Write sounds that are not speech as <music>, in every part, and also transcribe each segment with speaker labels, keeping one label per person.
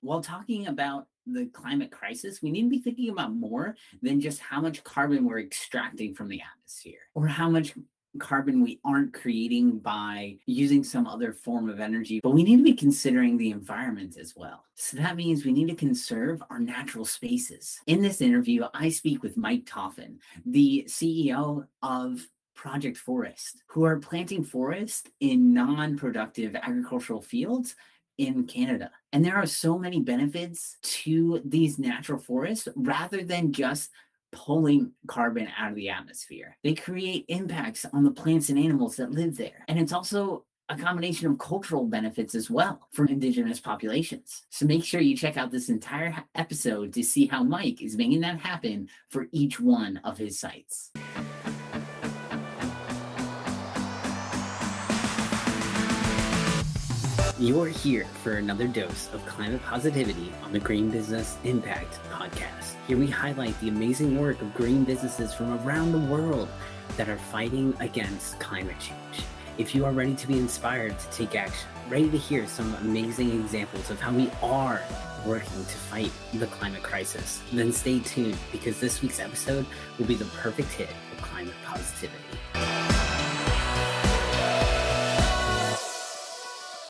Speaker 1: while talking about the climate crisis, we need to be thinking about more than just how much carbon we're extracting from the atmosphere or how much carbon we aren't creating by using some other form of energy, but we need to be considering the environment as well. So that means we need to conserve our natural spaces. In this interview, I speak with Mike Toffan, the CEO of Project Forest, who are planting forest in non productive agricultural fields in Canada. And there are so many benefits to these natural forests rather than just pulling carbon out of the atmosphere. They create impacts on the plants and animals that live there. And it's also a combination of cultural benefits as well for indigenous populations. So make sure you check out this entire episode to see how Mike is making that happen for each one of his sites. You're here for another dose of climate positivity on the Green Business Impact Podcast. Here we highlight the amazing work of green businesses from around the world that are fighting against climate change. If you are ready to be inspired to take action, ready to hear some amazing examples of how we are working to fight the climate crisis, then stay tuned because this week's episode will be the perfect hit of climate positivity.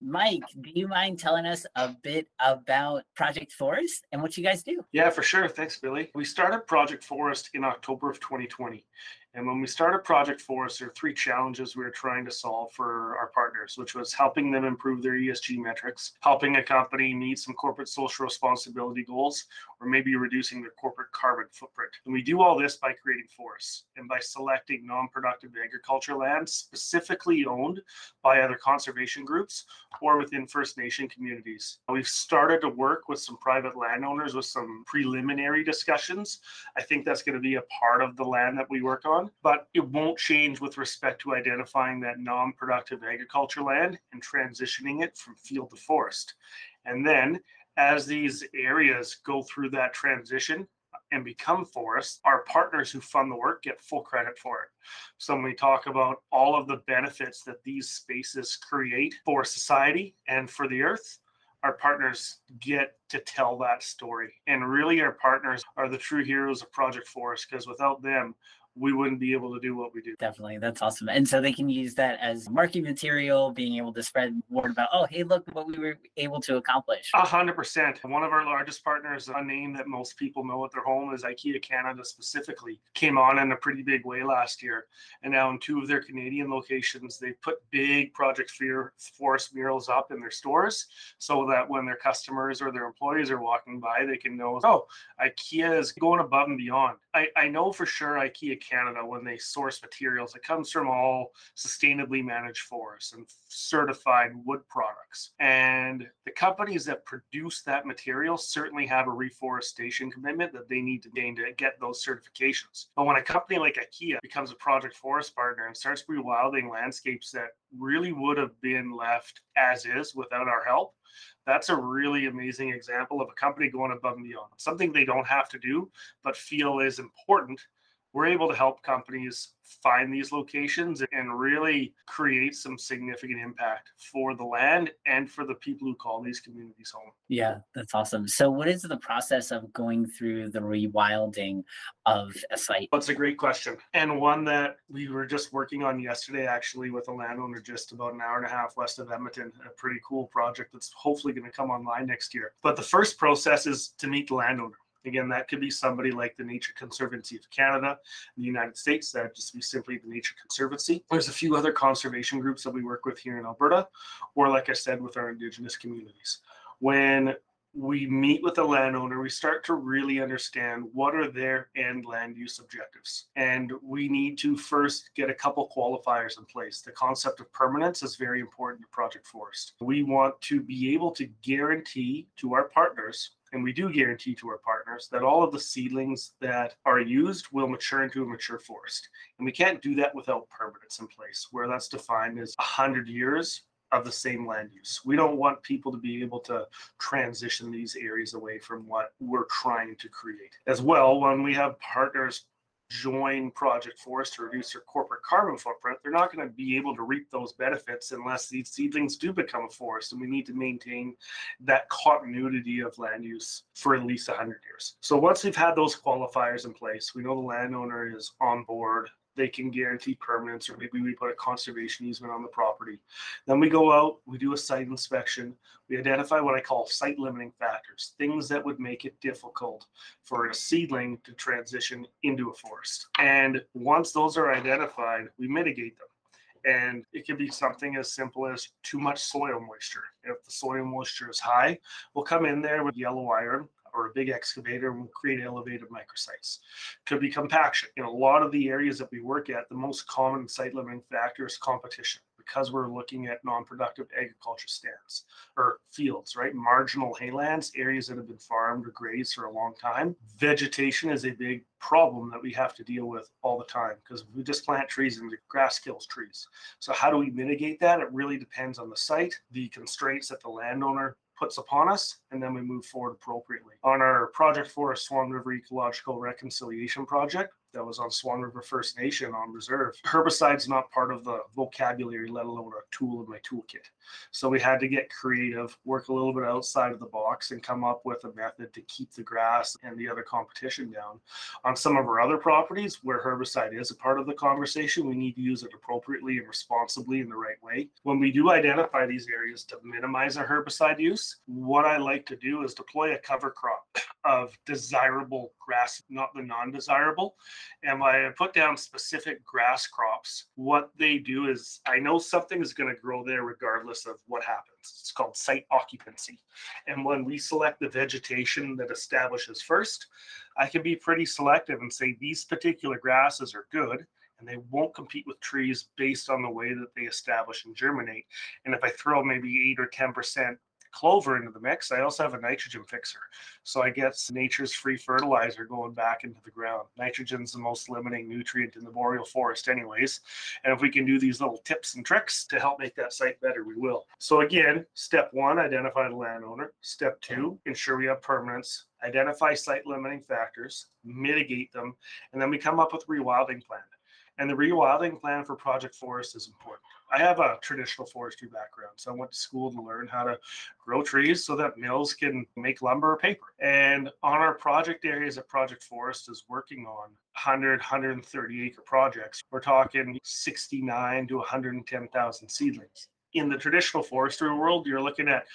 Speaker 1: Mike, do you mind telling us a bit about Project Forest and what you guys do?
Speaker 2: Yeah, for sure. Thanks, Billy. We started Project Forest in October of 2020. And when we started Project Forest, there are three challenges we were trying to solve for our partners, which was helping them improve their ESG metrics, helping a company meet some corporate social responsibility goals, or maybe reducing their corporate carbon footprint. And we do all this by creating forests and by selecting non productive agriculture land specifically owned by other conservation groups or within First Nation communities. We've started to work with some private landowners with some preliminary discussions. I think that's going to be a part of the land that we work on but it won't change with respect to identifying that non productive agriculture land and transitioning it from field to forest. And then as these areas go through that transition, and become forests, our partners who fund the work get full credit for it. So when we talk about all of the benefits that these spaces create for society and for the earth, our partners get to tell that story. And really, our partners are the true heroes of Project Forest because without them, we wouldn't be able to do what we do.
Speaker 1: Definitely. That's awesome. And so they can use that as marketing material, being able to spread word about, oh, hey, look what we were able to accomplish.
Speaker 2: A hundred percent. One of our largest partners, a name that most people know at their home is IKEA Canada specifically, came on in a pretty big way last year. And now in two of their Canadian locations, they put big Project Fear Forest murals up in their stores so that when their customers or their employees are walking by, they can know, oh, IKEA is going above and beyond. I, I know for sure IKEA Canada when they source materials. It comes from all sustainably managed forests and certified wood products. And the companies that produce that material certainly have a reforestation commitment that they need to gain to get those certifications. But when a company like IKEA becomes a project forest partner and starts rewilding landscapes that really would have been left as is without our help, that's a really amazing example of a company going above and beyond. Something they don't have to do, but feel is important we're able to help companies find these locations and really create some significant impact for the land and for the people who call these communities home.
Speaker 1: Yeah, that's awesome. So, what is the process of going through the rewilding of a site?
Speaker 2: That's a great question, and one that we were just working on yesterday, actually, with a landowner just about an hour and a half west of Edmonton. A pretty cool project that's hopefully going to come online next year. But the first process is to meet the landowner Again, that could be somebody like the Nature Conservancy of Canada, the United States. That just be simply the Nature Conservancy. There's a few other conservation groups that we work with here in Alberta, or like I said, with our Indigenous communities. When we meet with a landowner, we start to really understand what are their end land use objectives. And we need to first get a couple qualifiers in place. The concept of permanence is very important to Project Forest. We want to be able to guarantee to our partners and we do guarantee to our partners that all of the seedlings that are used will mature into a mature forest. And we can't do that without permanence in place, where that's defined as 100 years of the same land use. We don't want people to be able to transition these areas away from what we're trying to create. As well, when we have partners join Project Forest to reduce their corporate carbon footprint, they're not going to be able to reap those benefits unless these seedlings do become a forest. And we need to maintain that continuity of land use for at least 100 years. So once we've had those qualifiers in place, we know the landowner is on board they can guarantee permanence, or maybe we put a conservation easement on the property. Then we go out, we do a site inspection, we identify what I call site limiting factors, things that would make it difficult for a seedling to transition into a forest. And once those are identified, we mitigate them. And it can be something as simple as too much soil moisture. If the soil moisture is high, we'll come in there with yellow iron, or a big excavator and create elevated microsites. Could be compaction. In a lot of the areas that we work at, the most common site limiting factor is competition because we're looking at non-productive agriculture stands or fields, right? Marginal haylands, areas that have been farmed or grazed for a long time. Vegetation is a big problem that we have to deal with all the time because we just plant trees and the grass kills trees. So how do we mitigate that? It really depends on the site, the constraints that the landowner puts upon us, and then we move forward appropriately. On our Project Forest Swan River Ecological Reconciliation Project, that was on Swan River First Nation on reserve. Herbicide's not part of the vocabulary, let alone a tool in my toolkit. So we had to get creative, work a little bit outside of the box, and come up with a method to keep the grass and the other competition down. On some of our other properties where herbicide is a part of the conversation, we need to use it appropriately and responsibly in the right way. When we do identify these areas to minimize our herbicide use, what I like to do is deploy a cover crop of desirable grass, not the non desirable and I put down specific grass crops, what they do is I know something is going to grow there regardless of what happens. It's called site occupancy. And when we select the vegetation that establishes first, I can be pretty selective and say these particular grasses are good and they won't compete with trees based on the way that they establish and germinate. And if I throw maybe eight or 10% clover into the mix, I also have a nitrogen fixer. So I get nature's free fertilizer going back into the ground. Nitrogen's the most limiting nutrient in the boreal forest, anyways. And if we can do these little tips and tricks to help make that site better, we will. So again, step one, identify the landowner. Step two, ensure we have permanence. Identify site limiting factors, mitigate them, and then we come up with a rewilding plan. And the rewilding plan for Project Forest is important. I have a traditional forestry background, so I went to school to learn how to grow trees so that mills can make lumber or paper. And on our project areas that Project Forest is working on, 100, 130 acre projects, we're talking 69 to 110,000 seedlings in the traditional forestry world, you're looking at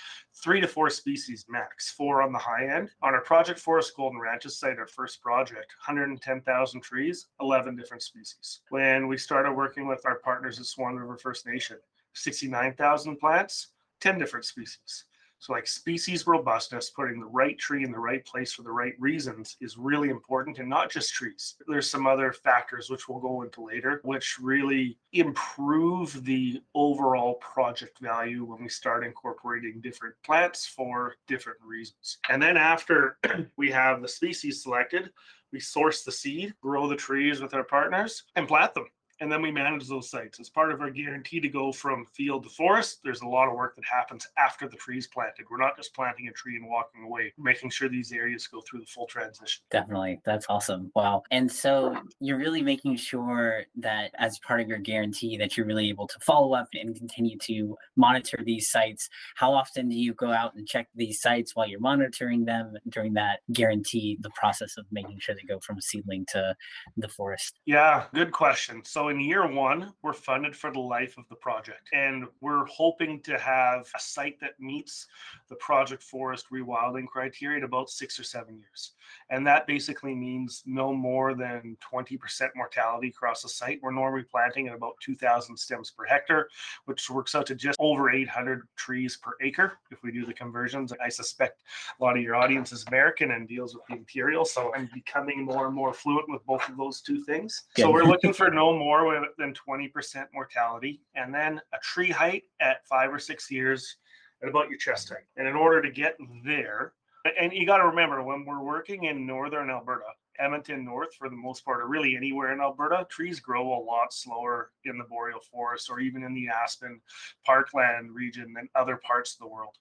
Speaker 2: three to four species max, four on the high end. On our Project Forest Golden Ranches site, our first project, 110,000 trees, 11 different species. When we started working with our partners at Swan River First Nation, 69,000 plants, 10 different species. So, like species robustness, putting the right tree in the right place for the right reasons is really important, and not just trees. There's some other factors which we'll go into later, which really improve the overall project value when we start incorporating different plants for different reasons. And then after <clears throat> we have the species selected, we source the seed, grow the trees with our partners, and plant them and then we manage those sites. As part of our guarantee to go from field to forest, there's a lot of work that happens after the tree is planted. We're not just planting a tree and walking away, making sure these areas go through the full transition.
Speaker 1: Definitely. That's awesome. Wow. And so you're really making sure that as part of your guarantee that you're really able to follow up and continue to monitor these sites. How often do you go out and check these sites while you're monitoring them during that guarantee, the process of making sure they go from seedling to the forest?
Speaker 2: Yeah, good question. So in year one, we're funded for the life of the project. And we're hoping to have a site that meets the Project Forest rewilding criteria in about six or seven years. And that basically means no more than 20% mortality across the site. We're normally planting at about 2,000 stems per hectare, which works out to just over 800 trees per acre if we do the conversions. I suspect a lot of your audience is American and deals with the imperial. So I'm becoming more and more fluent with both of those two things. So we're looking for no more than 20% mortality, and then a tree height at five or six years at about your chest height. And in order to get there, and you got to remember when we're working in northern Alberta, Edmonton North, for the most part, or really anywhere in Alberta, trees grow a lot slower in the boreal forest or even in the aspen parkland region than other parts of the world.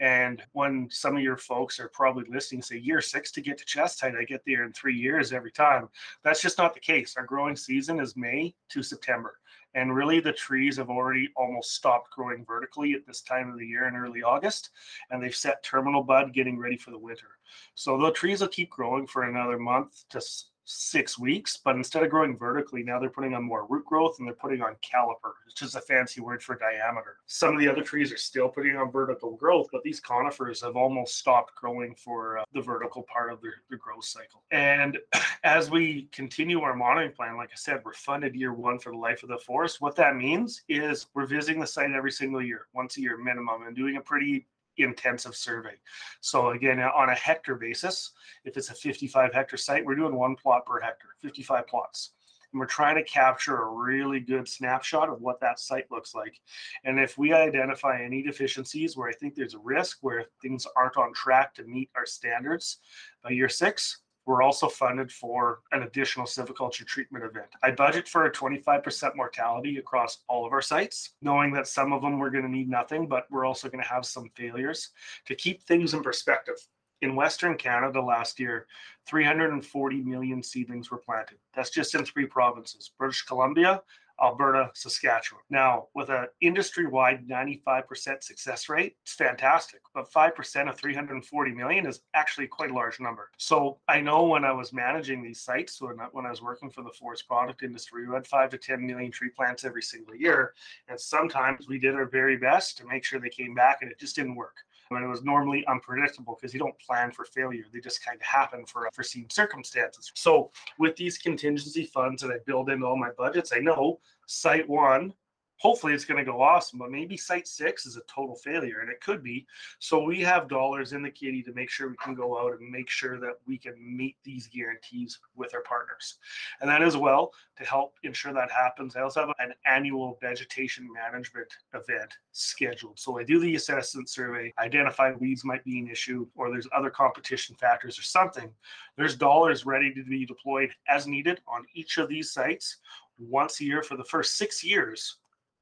Speaker 2: And when some of your folks are probably listening, say year six to get to chest height, I get there in three years every time. That's just not the case. Our growing season is May to September. And really, the trees have already almost stopped growing vertically at this time of the year in early August, and they've set terminal bud getting ready for the winter. So the trees will keep growing for another month to six weeks, but instead of growing vertically, now they're putting on more root growth and they're putting on caliper, which is a fancy word for diameter. Some of the other trees are still putting on vertical growth, but these conifers have almost stopped growing for uh, the vertical part of their, their growth cycle. And <clears throat> as we continue our monitoring plan, like I said, we're funded year one for the life of the forest. What that means is we're visiting the site every single year, once a year minimum, and doing a pretty intensive survey. So again, uh, on a hectare basis, if it's a 55 hectare site, we're doing one plot per hectare, 55 plots. And we're trying to capture a really good snapshot of what that site looks like. And if we identify any deficiencies where I think there's a risk where things aren't on track to meet our standards by year six, we're also funded for an additional silviculture treatment event. I budget for a 25% mortality across all of our sites, knowing that some of them we're going to need nothing, but we're also going to have some failures. To keep things in perspective, in Western Canada last year, 340 million seedlings were planted. That's just in three provinces British Columbia, Alberta, Saskatchewan. Now, with an industry wide 95% success rate, it's fantastic. But 5% of 340 million is actually quite a large number. So I know when I was managing these sites, when I, when I was working for the forest product industry, we had five to 10 million tree plants every single year. And sometimes we did our very best to make sure they came back and it just didn't work. And it was normally unpredictable because you don't plan for failure. They just kind of happen for unforeseen circumstances. So with these contingency funds that I build into all my budgets, I know site one hopefully it's going to go awesome but maybe site six is a total failure and it could be. So we have dollars in the kitty to make sure we can go out and make sure that we can meet these guarantees with our partners. And that as well to help ensure that happens i also have an annual vegetation management event scheduled. So i do the assessment survey identify weeds might be an issue or there's other competition factors or something. There's dollars ready to be deployed as needed on each of these sites once a year for the first six years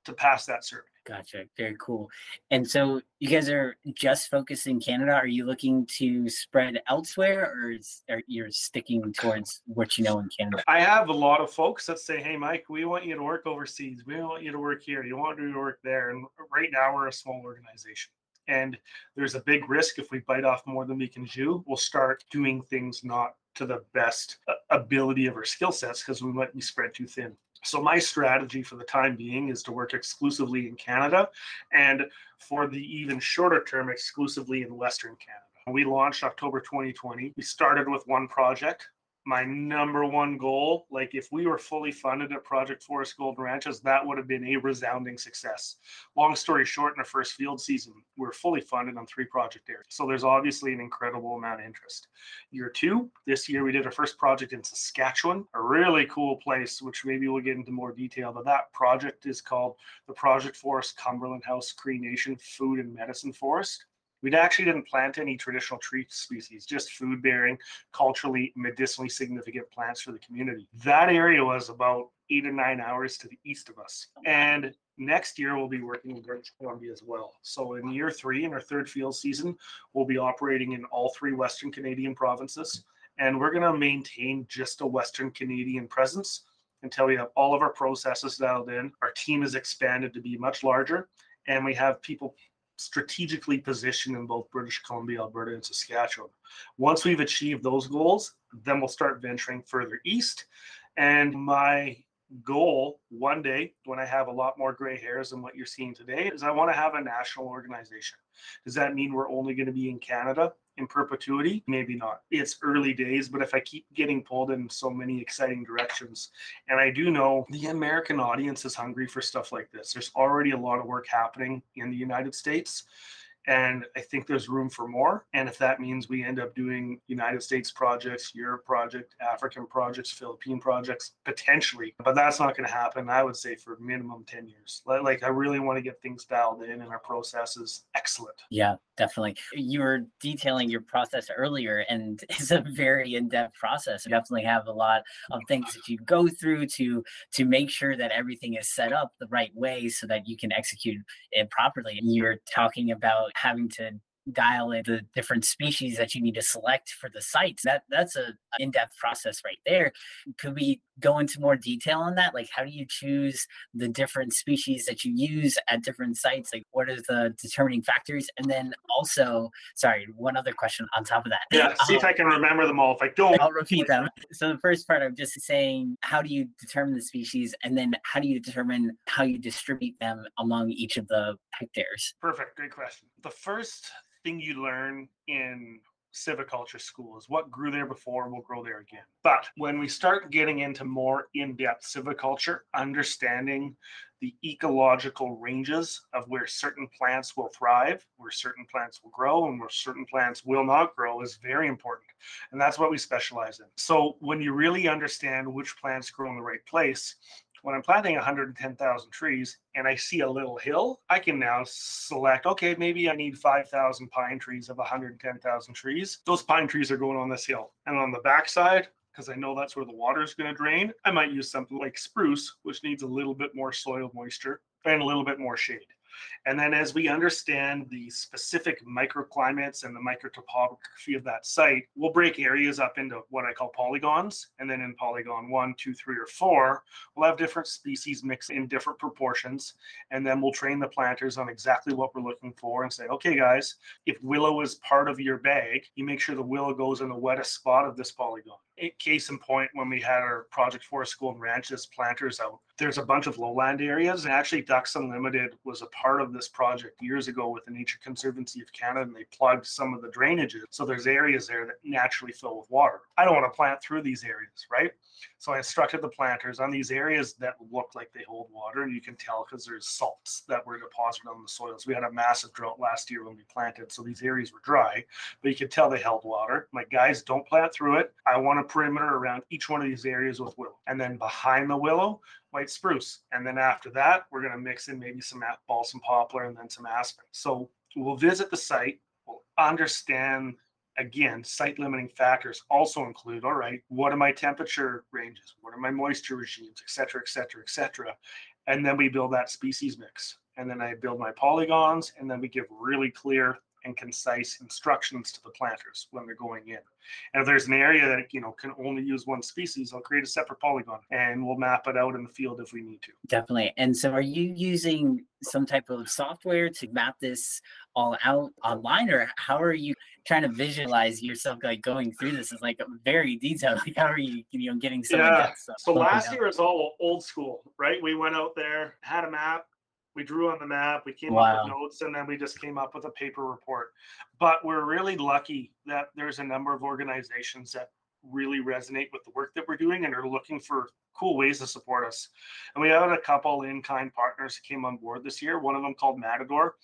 Speaker 2: to pass that survey.
Speaker 1: Gotcha. Very cool. And so you guys are just focused in Canada. Are you looking to spread elsewhere or is, are you sticking towards what you know in Canada?
Speaker 2: I have a lot of folks that say, Hey, Mike, we want you to work overseas. We want you to work here. You want to work there. And right now we're a small organization. And there's a big risk if we bite off more than we can chew, we'll start doing things not to the best uh, ability of our skill sets because we might be spread too thin. So my strategy for the time being is to work exclusively in Canada and for the even shorter term exclusively in Western Canada. We launched October 2020. We started with one project my number one goal. Like if we were fully funded at Project Forest Golden Ranches, that would have been a resounding success. Long story short, in our first field season, we are fully funded on three project areas. So there's obviously an incredible amount of interest. Year two, this year we did our first project in Saskatchewan, a really cool place, which maybe we'll get into more detail. But that project is called the Project Forest Cumberland House Cree Nation Food and Medicine Forest. We actually didn't plant any traditional tree species, just food bearing, culturally, medicinally significant plants for the community. That area was about eight or nine hours to the east of us. And next year, we'll be working in British Columbia as well. So in year three, in our third field season, we'll be operating in all three Western Canadian provinces. And we're going to maintain just a Western Canadian presence until we have all of our processes dialed in. Our team is expanded to be much larger, and we have people strategically positioned in both British Columbia, Alberta, and Saskatchewan. Once we've achieved those goals, then we'll start venturing further east. And my goal one day, when I have a lot more gray hairs than what you're seeing today, is I want to have a national organization. Does that mean we're only going to be in Canada? In perpetuity? Maybe not. It's early days, but if I keep getting pulled in so many exciting directions, and I do know the American audience is hungry for stuff like this. There's already a lot of work happening in the United States. And I think there's room for more. And if that means we end up doing United States projects, Europe project, African projects, Philippine projects, potentially, but that's not going to happen. I would say for minimum 10 years. Like I really want to get things dialed in and our process is excellent.
Speaker 1: Yeah, definitely. You were detailing your process earlier and <laughs> it's a very in-depth process. You definitely have a lot of things that you go through to to make sure that everything is set up the right way so that you can execute it properly. And you're talking about having to dial in the different species that you need to select for the sites. That that's a in-depth process right there. Could we go into more detail on that? Like how do you choose the different species that you use at different sites? Like what are the determining factors? And then also, sorry, one other question on top of that.
Speaker 2: Yeah, see um, if I can remember them all. If I don't
Speaker 1: I'll repeat them. So the first part I'm just saying how do you determine the species and then how do you determine how you distribute them among each of the hectares?
Speaker 2: Perfect. Great question. The first thing you learn in silviculture school is what grew there before will grow there again. But when we start getting into more in-depth silviculture, understanding the ecological ranges of where certain plants will thrive, where certain plants will grow, and where certain plants will not grow is very important. And that's what we specialize in. So when you really understand which plants grow in the right place, when I'm planting 110,000 trees and I see a little hill, I can now select, okay, maybe I need 5,000 pine trees of 110,000 trees. Those pine trees are going on this hill. And on the backside, because I know that's where the water is going to drain, I might use something like spruce, which needs a little bit more soil moisture and a little bit more shade. And then as we understand the specific microclimates and the microtopography of that site, we'll break areas up into what I call polygons. And then in polygon one, two, three, or four, we'll have different species mixed in different proportions. And then we'll train the planters on exactly what we're looking for and say, okay, guys, if willow is part of your bag, you make sure the willow goes in the wettest spot of this polygon case in point, when we had our Project Forest Golden Ranches planters out, there's a bunch of lowland areas. And actually, Ducks Unlimited was a part of this project years ago with the Nature Conservancy of Canada, and they plugged some of the drainages. So there's areas there that naturally fill with water. I don't want to plant through these areas, right? So I instructed the planters on these areas that look like they hold water, and you can tell because there's salts that were deposited on the soils. We had a massive drought last year when we planted, so these areas were dry, but you could tell they held water. My guys, don't plant through it. I want a perimeter around each one of these areas with willow, and then behind the willow, white spruce, and then after that, we're going to mix in maybe some balsam poplar and then some aspen. So we'll visit the site, we'll understand again, site limiting factors also include, all right, what are my temperature ranges? What are my moisture regimes, et cetera, et cetera, et cetera. And then we build that species mix. And then I build my polygons, and then we give really clear and concise instructions to the planters when they're going in. And if there's an area that you know can only use one species, I'll create a separate polygon and we'll map it out in the field if we need to.
Speaker 1: Definitely. And so are you using some type of software to map this all out online or how are you trying to visualize yourself like going through this is like very detailed <laughs> like how are you you know getting so
Speaker 2: yeah. so last year was all old school right we went out there had a map we drew on the map, we came wow. up with notes, and then we just came up with a paper report. But we're really lucky that there's a number of organizations that really resonate with the work that we're doing and are looking for cool ways to support us. And we have a couple in kind partners that came on board this year, one of them called Matador.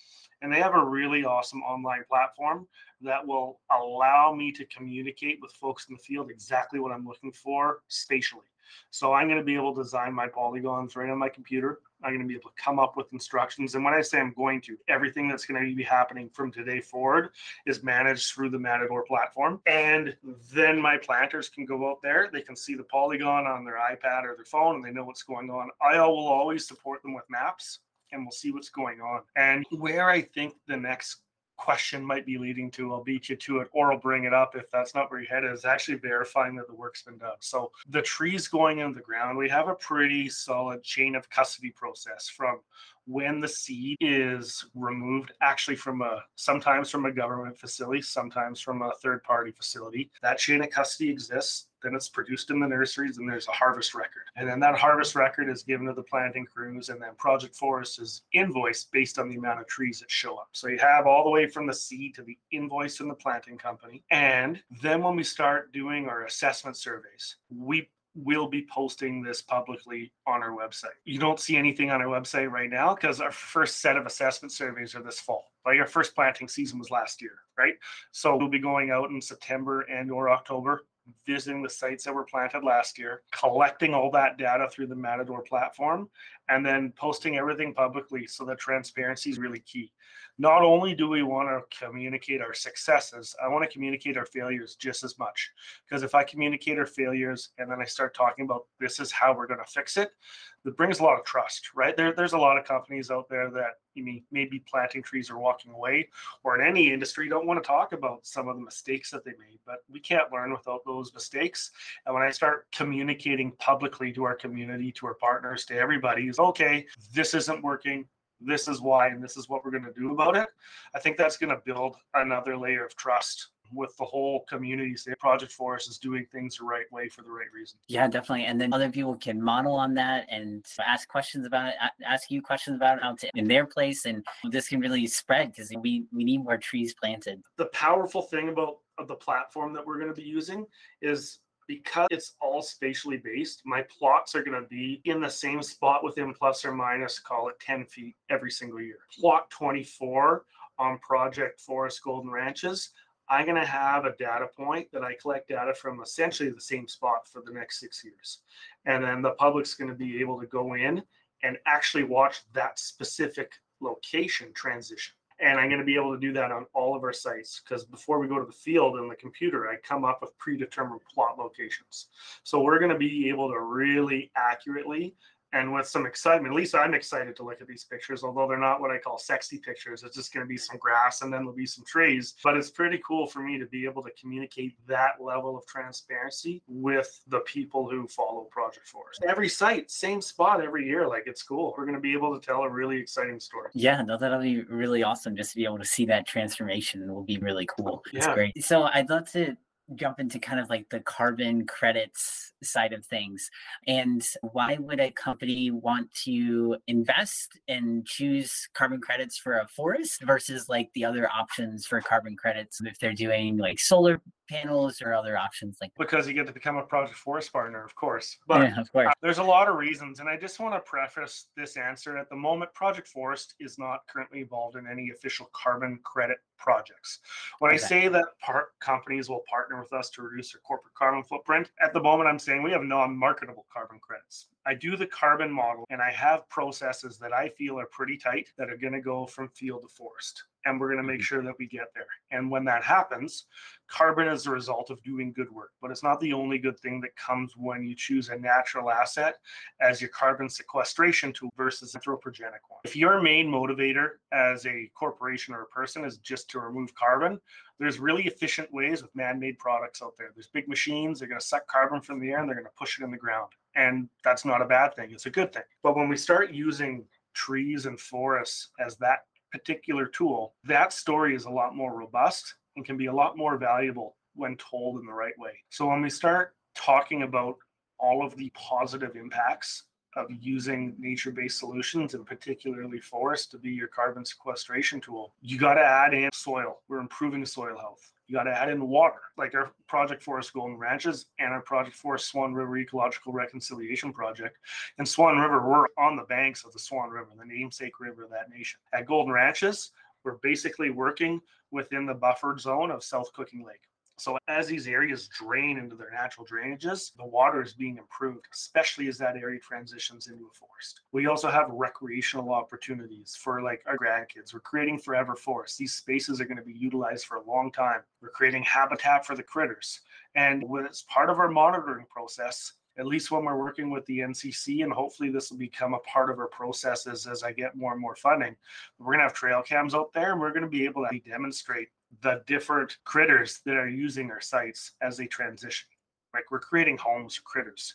Speaker 2: And they have a really awesome online platform that will allow me to communicate with folks in the field exactly what I'm looking for spatially. So I'm going to be able to design my polygons right on my computer. I'm going to be able to come up with instructions. And when I say I'm going to, everything that's going to be happening from today forward is managed through the Matador platform. And then my planters can go out there. They can see the polygon on their iPad or their phone and they know what's going on. I will always support them with maps and we'll see what's going on. And where I think the next question might be leading to. I'll beat you to it, or I'll bring it up if that's not where your head is. Actually, verifying that the work's been done. So the trees going into the ground, we have a pretty solid chain of custody process from when the seed is removed actually from a sometimes from a government facility sometimes from a third party facility that chain of custody exists then it's produced in the nurseries and there's a harvest record. And then that harvest record is given to the planting crews and then project forest is invoiced based on the amount of trees that show up. So you have all the way from the seed to the invoice in the planting company. And then when we start doing our assessment surveys we we'll be posting this publicly on our website. You don't see anything on our website right now because our first set of assessment surveys are this fall. Like our first planting season was last year, right? So we'll be going out in September and or October visiting the sites that were planted last year, collecting all that data through the Matador platform, and then posting everything publicly so that transparency is really key. Not only do we want to communicate our successes, I want to communicate our failures just as much. Because if I communicate our failures and then I start talking about this is how we're going to fix it, that brings a lot of trust, right? There, there's a lot of companies out there that you mean maybe planting trees or walking away, or in any industry don't want to talk about some of the mistakes that they made. But we can't learn without those mistakes. And when I start communicating publicly to our community, to our partners, to everybody, is okay, this isn't working this is why and this is what we're going to do about it i think that's going to build another layer of trust with the whole community say project forest is doing things the right way for the right reason
Speaker 1: yeah definitely. And then other people can model on that and ask questions about it ask you questions about it to, in their place and this can really spread because we we need more trees planted.
Speaker 2: The powerful thing about the platform that we're going to be using is because it's all spatially based, my plots are going to be in the same spot within plus or minus, call it 10 feet every single year. Plot 24 on Project Forest Golden Ranches, I'm going to have a data point that I collect data from essentially the same spot for the next six years. And then the public's going to be able to go in and actually watch that specific location transition and I'm going to be able to do that on all of our sites because before we go to the field in the computer, I come up with predetermined plot locations. So we're going to be able to really accurately and with some excitement. At least I'm excited to look at these pictures, although they're not what I call sexy pictures. It's just going to be some grass and then there'll be some trees. But it's pretty cool for me to be able to communicate that level of transparency with the people who follow Project Forest. Every site, same spot every year. Like it's cool. We're going to be able to tell a really exciting story.
Speaker 1: Yeah, no, that'll be really awesome just to be able to see that transformation. It will be really cool. It's yeah. great. So I'd love to jump into kind of like the carbon credits side of things. And why would a company want to invest and choose carbon credits for a forest versus like the other options for carbon credits if they're doing like solar panels or other options like
Speaker 2: that? because you get to become a project forest partner of course but yeah, of course. Uh, there's a lot of reasons and i just want to preface this answer at the moment project forest is not currently involved in any official carbon credit projects when okay. i say that part companies will partner with us to reduce their corporate carbon footprint at the moment i'm saying we have non-marketable carbon credits I do the carbon model and I have processes that I feel are pretty tight that are going to go from field to forest. And we're going to make mm-hmm. sure that we get there. And when that happens, carbon is the result of doing good work. But it's not the only good thing that comes when you choose a natural asset as your carbon sequestration tool versus anthropogenic one. If your main motivator as a corporation or a person is just to remove carbon, there's really efficient ways with man-made products out there. There's big machines, they're going to suck carbon from the air and they're going to push it in the ground. And that's not a bad thing it's a good thing. But when we start using trees and forests as that particular tool that story is a lot more robust and can be a lot more valuable when told in the right way. So when we start talking about all of the positive impacts of using nature-based solutions and particularly forest to be your carbon sequestration tool you got to add in soil we're improving soil health you got to add in water, like our Project Forest Golden Ranches and our Project Forest Swan River Ecological Reconciliation Project. And Swan River, we're on the banks of the Swan River, the namesake river of that nation. At Golden Ranches, we're basically working within the buffered zone of South Cooking Lake. So as these areas drain into their natural drainages, the water is being improved, especially as that area transitions into a forest. We also have recreational opportunities for like our grandkids. We're creating forever forests. These spaces are going to be utilized for a long time. We're creating habitat for the critters. And it's part of our monitoring process, at least when we're working with the NCC, and hopefully this will become a part of our processes as I get more and more funding. We're going to have trail cams out there, and we're going to be able to demonstrate the different critters that are using our sites as they transition. Like we're creating homes for critters.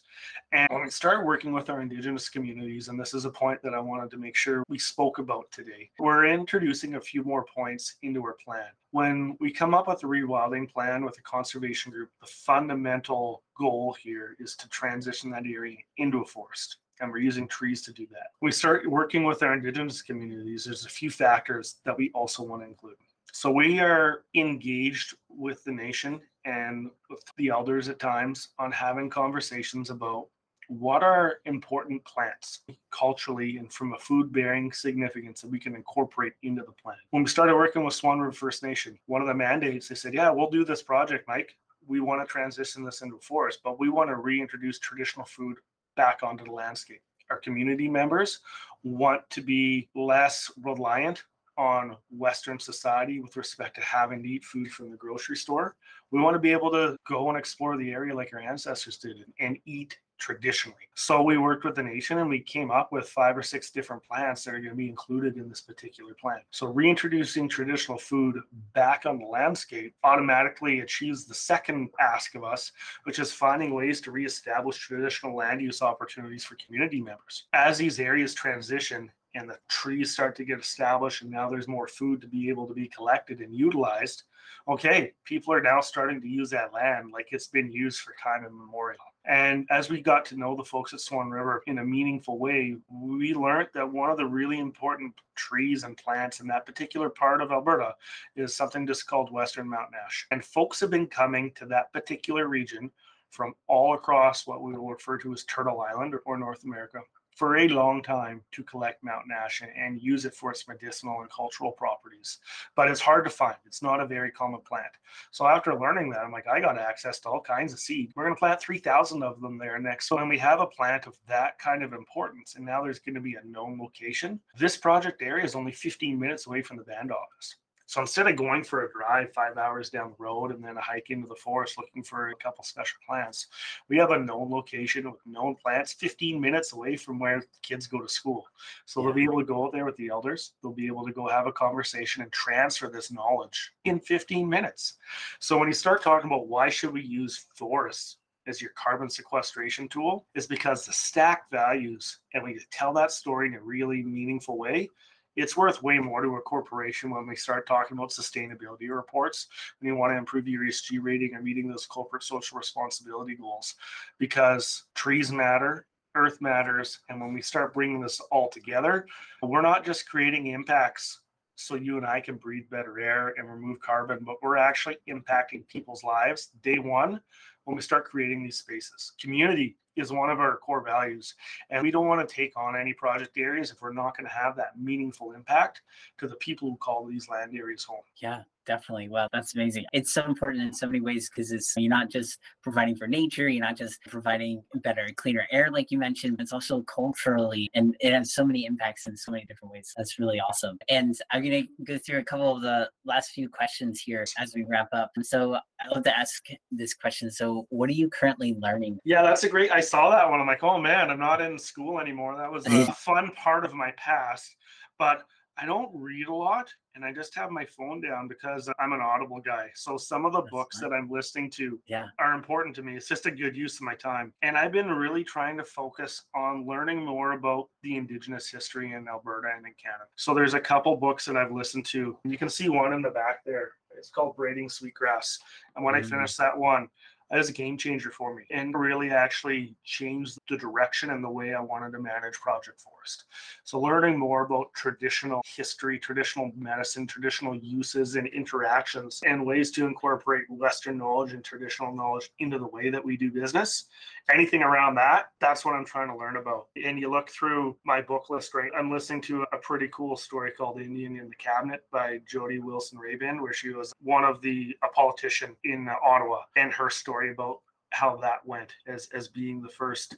Speaker 2: And when we start working with our indigenous communities, and this is a point that I wanted to make sure we spoke about today, we're introducing a few more points into our plan. When we come up with a rewilding plan with a conservation group, the fundamental goal here is to transition that area into a forest and we're using trees to do that. we start working with our indigenous communities, there's a few factors that we also want to include. So we are engaged with the nation and with the elders at times on having conversations about what are important plants culturally and from a food bearing significance that we can incorporate into the plan. When we started working with Swan River First Nation, one of the mandates, they said, Yeah, we'll do this project, Mike. We want to transition this into a forest, but we want to reintroduce traditional food back onto the landscape. Our community members want to be less reliant on Western society with respect to having to eat food from the grocery store. We want to be able to go and explore the area like our ancestors did and eat traditionally. So we worked with the nation and we came up with five or six different plants that are going to be included in this particular plan. So reintroducing traditional food back on the landscape automatically achieves the second ask of us, which is finding ways to reestablish traditional land use opportunities for community members. As these areas transition and the trees start to get established and now there's more food to be able to be collected and utilized okay people are now starting to use that land like it's been used for time immemorial. And as we got to know the folks at swan river in a meaningful way we learned that one of the really important trees and plants in that particular part of alberta is something just called western mountain ash and folks have been coming to that particular region from all across what we will refer to as turtle island or north america for a long time to collect mountain ash and, and, use it for its medicinal and cultural properties. But it's hard to find. It's not a very common plant. So after learning that, I'm like, I got access to all kinds of seed. We're going to plant 3,000 of them there next. So when we have a plant of that kind of importance, and now there's going to be a known location, this project area is only 15 minutes away from the band office. So instead of going for a drive five hours down the road and then a hike into the forest looking for a couple special plants, we have a known location with known plants 15 minutes away from where kids go to school. So yeah. they'll be able to go out there with the elders. They'll be able to go have a conversation and transfer this knowledge in 15 minutes. So when you start talking about why should we use forests as your carbon sequestration tool is because the stack values and we tell that story in a really meaningful way it's worth way more to a corporation when we start talking about sustainability reports when you want to improve your ESG rating and meeting those corporate social responsibility goals because trees matter earth matters and when we start bringing this all together we're not just creating impacts so you and I can breathe better air and remove carbon, but we're actually impacting people's lives day one when we start creating these spaces. Community is one of our core values. And we don't want to take on any project areas if we're not going to have that meaningful impact to the people who call these land areas home.
Speaker 1: Yeah, definitely. Well, that's amazing. It's so important in so many ways because it's you're not just providing for nature, you're not just providing better, cleaner air, like you mentioned, but it's also culturally and it has so many impacts in so many different ways. That's really awesome. And I'm gonna go through a couple of the last few questions here as we wrap up. And so I love to ask this question. So what are you currently learning?
Speaker 2: Yeah, that's a great I saw that one. I'm like, oh man, I'm not in school anymore. That was <laughs> a fun part of my past. But I don't read a lot and I just have my phone down because I'm an audible guy. So some of the That's books that I'm listening to
Speaker 1: yeah.
Speaker 2: are important to me. It's just a good use of my time. And I've been really trying to focus on learning more about the indigenous history in Alberta and in Canada. So there's a couple books that I've listened to. You can see one in the back there. It's called Braiding Sweetgrass. And when mm-hmm. I mm. finish that one, as a game changer for me and really actually changed the direction and the way I wanted to manage Project Forest. So, learning more about traditional history, traditional medicine, traditional uses and interactions, and ways to incorporate Western knowledge and traditional knowledge into the way that we do business. Anything around that, that's what I'm trying to learn about. And you look through my book list, right? I'm listening to a pretty cool story called The Indian in the Cabinet by Jody Wilson Raybould, where she was one of the, a politician in Ottawa, and her story story about how that went as as being the first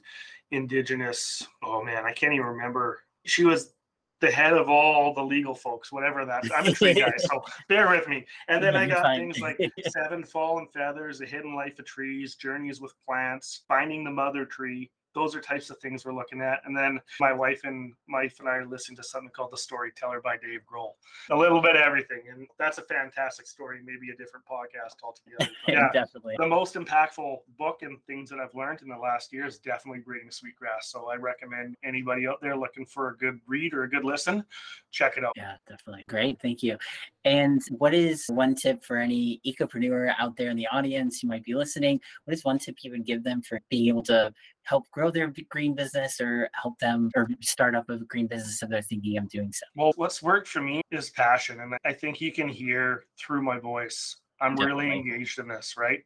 Speaker 2: indigenous oh man i can't even remember. She was the head of all the legal folks whatever that i'm a tree guy so <laughs> bear with me. And then i got things like seven <laughs> fallen feathers the hidden life of trees journeys with plants finding the mother tree those are types of things we're looking at. And then my wife and my wife and I are listening to something called The Storyteller by Dave Grohl. A little bit of everything. And that's a fantastic story, maybe a different podcast altogether. <laughs>
Speaker 1: yeah, definitely.
Speaker 2: The most impactful book and things that I've learned in the last year is definitely Braiding Sweetgrass. So I recommend anybody out there looking for a good read or a good listen, check it out.
Speaker 1: Yeah, definitely. Great. Thank you. And what is one tip for any ecopreneur out there in the audience who might be listening? What is one tip you would give them for being able to help grow their green business or help them or start up a green business if they're thinking of doing so?
Speaker 2: Well, what's worked for me is passion. And I think you can hear through my voice I'm Definitely. really engaged in this, right?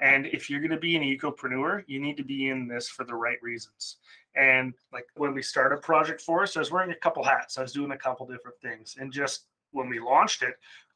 Speaker 2: And if you're going to be an ecopreneur, you need to be in this for the right reasons. And like when we started Project Forest, I was wearing a couple hats. I was doing a couple different things. And just when we launched it,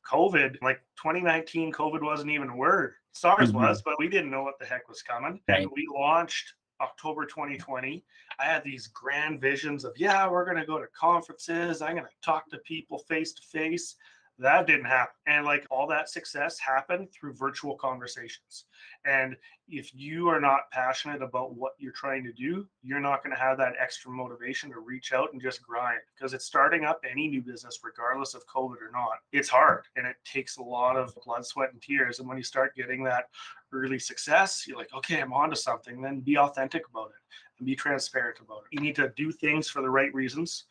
Speaker 2: COVID, like 2019, COVID wasn't even a word. SARS mm-hmm. was, but we didn't know what the heck was coming. Right. And we launched October 2020. I had these grand visions of, yeah, we're going to go to conferences. I'm going to talk to people face to face that didn't happen. And like all that success happened through virtual conversations. And if you are not passionate about what you're trying to do you're not going to have that extra motivation to reach out and just grind because it's starting up any new business regardless of covid or not. It's hard and it takes a lot of blood sweat and tears. And when you start getting that early success you're like okay i'm onto something. Then be authentic about it and be transparent about it. You need to do things for the right reasons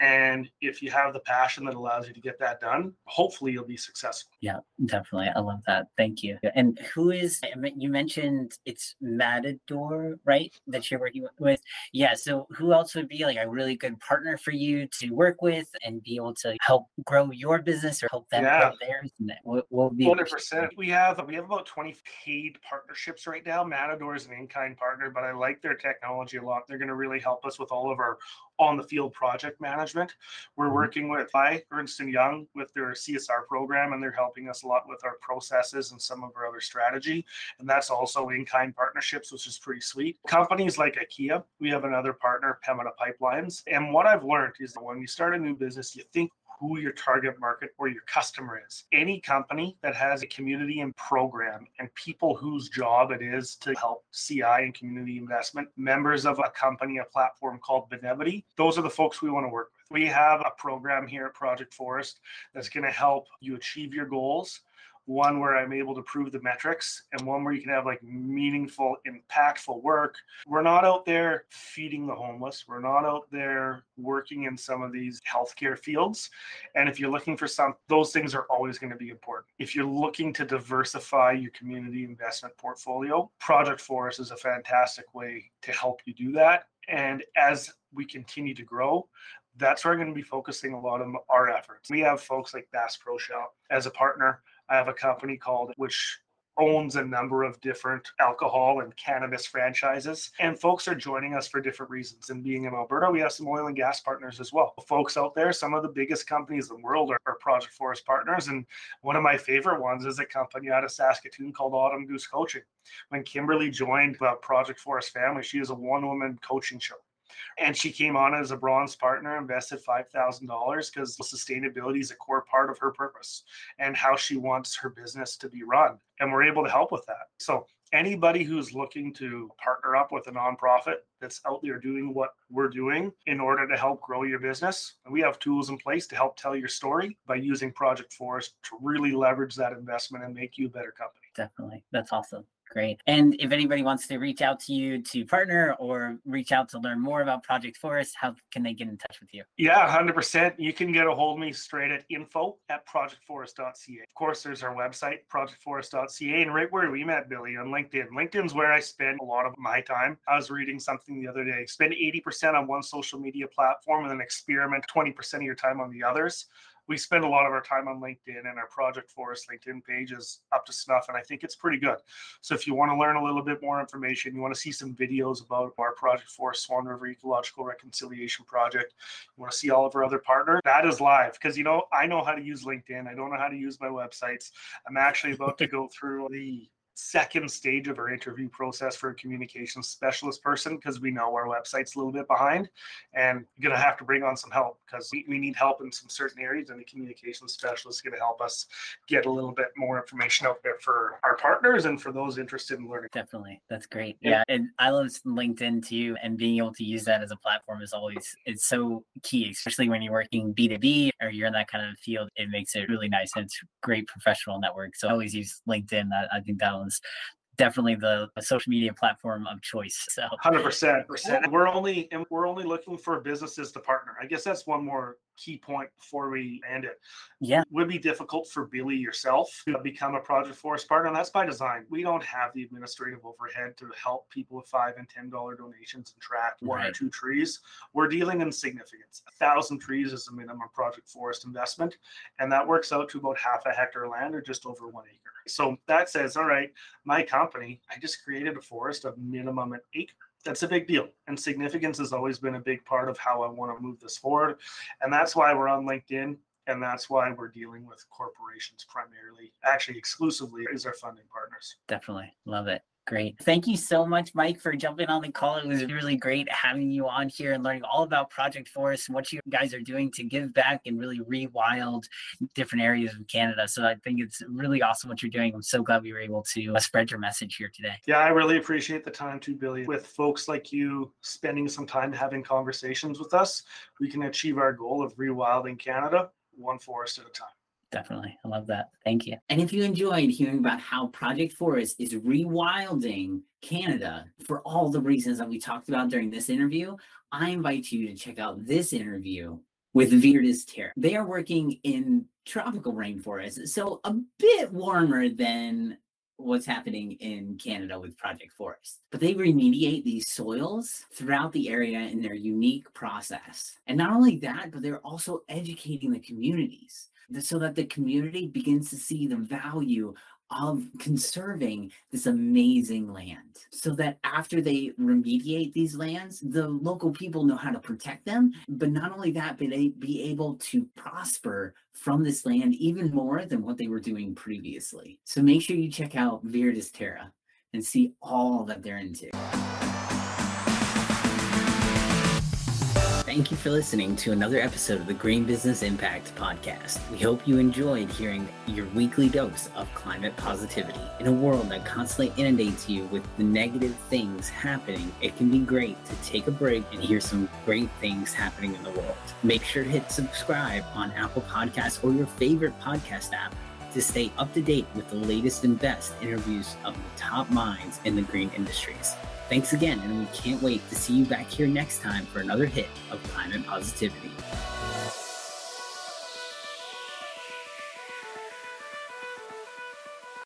Speaker 2: and if you have the passion that allows you to get that done, hopefully you'll be successful.
Speaker 1: Yeah, definitely. I love that. Thank you. And who is, you mentioned it's Matador, right? That you're working with. Yeah. So who else would be like a really good partner for you to work with and be able to help grow your business or help them yeah. grow theirs? And what will be
Speaker 2: 100%. We have, we have about 20 paid partnerships right now. Matador is an in-kind partner, but I like their technology a lot. They're going to really help us with all of our on the field project management. We're mm-hmm. working with by Ernst and Young with their CSR program, and they're helping us a lot with our processes and some of our other strategy. And that's also in kind partnerships, which is pretty sweet. Companies like IKEA, we have another partner, Pembina Pipelines. And what I've learned is that when you start a new business, you think who your target market or your customer is. Any company that has a community and program and people whose job it is to help CI and community investment, members of a company, a platform called Benevity, those are the folks we want to work with. We have a program here at Project Forest that's going to help you achieve your goals one where I'm able to prove the metrics, and one where you can have like meaningful, impactful work. We're not out there feeding the homeless. We're not out there working in some of these healthcare fields. And if you're looking for some, those things are always going to be important. If you're looking to diversify your community investment portfolio, Project Forest is a fantastic way to help you do that. And as we continue to grow, that's where I'm going to be focusing a lot of our efforts. We have folks like Bass Pro Shop as a partner. I have a company called which owns a number of different alcohol and cannabis franchises. And folks are joining us for different reasons. And being in Alberta, we have some oil and gas partners as well. Folks out there, some of the biggest companies in the world are, Project Forest partners. And one of my favorite ones is a company out of Saskatoon called Autumn Goose Coaching. When Kimberly joined the Project Forest family, she is a one woman coaching show. And she came on as a bronze partner, invested $5,000 because sustainability is a core part of her purpose and how she wants her business to be run. And we're able to help with that. So, anybody who's looking to partner up with a nonprofit that's out there doing what we're doing in order to help grow your business, we have tools in place to help tell your story by using Project Forest to really leverage that investment and make you a better company.
Speaker 1: Definitely. That's awesome. Great. And if anybody wants to reach out to you to partner or reach out to learn more about Project Forest, how can they get in touch with you?
Speaker 2: Yeah, 100%. You can get a hold of me straight at info at projectforest.ca. Of course, there's our website, projectforest.ca, and right where we met Billy on LinkedIn. LinkedIn's where I spend a lot of my time. I was reading something the other day spend 80% on one social media platform and then experiment 20% of your time on the others we spend a lot of our time on LinkedIn and our Project Forest LinkedIn page is up to snuff. And I think it's pretty good. So if you want to learn a little bit more information, you want to see some videos about our Project Forest Swan River Ecological Reconciliation Project, you want to see all of our other partners, that is live. Because, you know, I know how to use LinkedIn. I don't know how to use my websites. I'm actually about to <laughs> go through the second stage of our interview process for a communications specialist person because we know our website's a little bit behind and going to have to bring on some help because we, we need help in some certain areas and the communications specialist is going to help us get a little bit more information out there for our partners and for those interested in learning.
Speaker 1: Definitely. That's great. Yeah, yeah. and i love linkedin too and being able to use that as a platform is always it's so key especially when you're working b2b or you're in that kind of field it makes it really nice and it's great professional network so i always use linkedin i, I think that was definitely the, the, social media platform of choice. So
Speaker 2: 100%. We're only and we're only looking for businesses to partner. I guess that's one more key point before we end it.
Speaker 1: Yeah.
Speaker 2: It would be difficult for Billy yourself to become a Project Forest partner, and that's by design. We don't have the administrative overhead to help people with five and ten dollar donations and track one
Speaker 1: Right.
Speaker 2: or two trees. We're dealing in significance. A thousand trees is a minimum Project Forest investment, and that works out to about half a hectare of land or just over one acre. So that says, all right, my company, I just created a forest of minimum an acre. That's a big deal. And significance has always been a big part of how I want to move this forward. And that's why we're on LinkedIn. And that's why we're dealing with corporations primarily, actually exclusively as our funding partners.
Speaker 1: Definitely. Love it. Great. Thank you so much, Mike, for jumping on the call. It was really great having you on here and learning all about Project Forest and what you guys are doing to give back and really rewild different areas of Canada. So I think it's really awesome what you're doing. I'm so glad we were able to uh, spread your message here today.
Speaker 2: Yeah, I really appreciate the time too, Billy. With folks like you spending some time having conversations with us, we can achieve our goal of rewilding Canada one forest at a time.
Speaker 1: Definitely. I love that. Thank you. And if you enjoyed hearing about how Project Forest is rewilding Canada for all the reasons that we talked about during this interview, I invite you to check out this interview with Viridis Terra. They are working in tropical rainforests, so a bit warmer than what's happening in Canada with Project Forest. But they remediate these soils throughout the area in their unique process. And not only that, but they're also educating the communities so that the community begins to see the value of conserving this amazing land so that after they remediate these lands the local people know how to protect them. But not only that but they be able to prosper from this land even more than what they were doing previously. So make sure you check out Viridis Terra and see all that they're into Thank you for listening to another episode of the Green Business Impact Podcast. We hope you enjoyed hearing your weekly dose of climate positivity. In a world that constantly inundates you with the negative things happening, it can be great to take a break and hear some great things happening in the world. Make sure to hit subscribe on Apple Podcasts or your favorite podcast app to stay up to date with the latest and best interviews of the top minds in the green industries. Thanks again, and we can't wait to see you back here next time for another hit of climate positivity.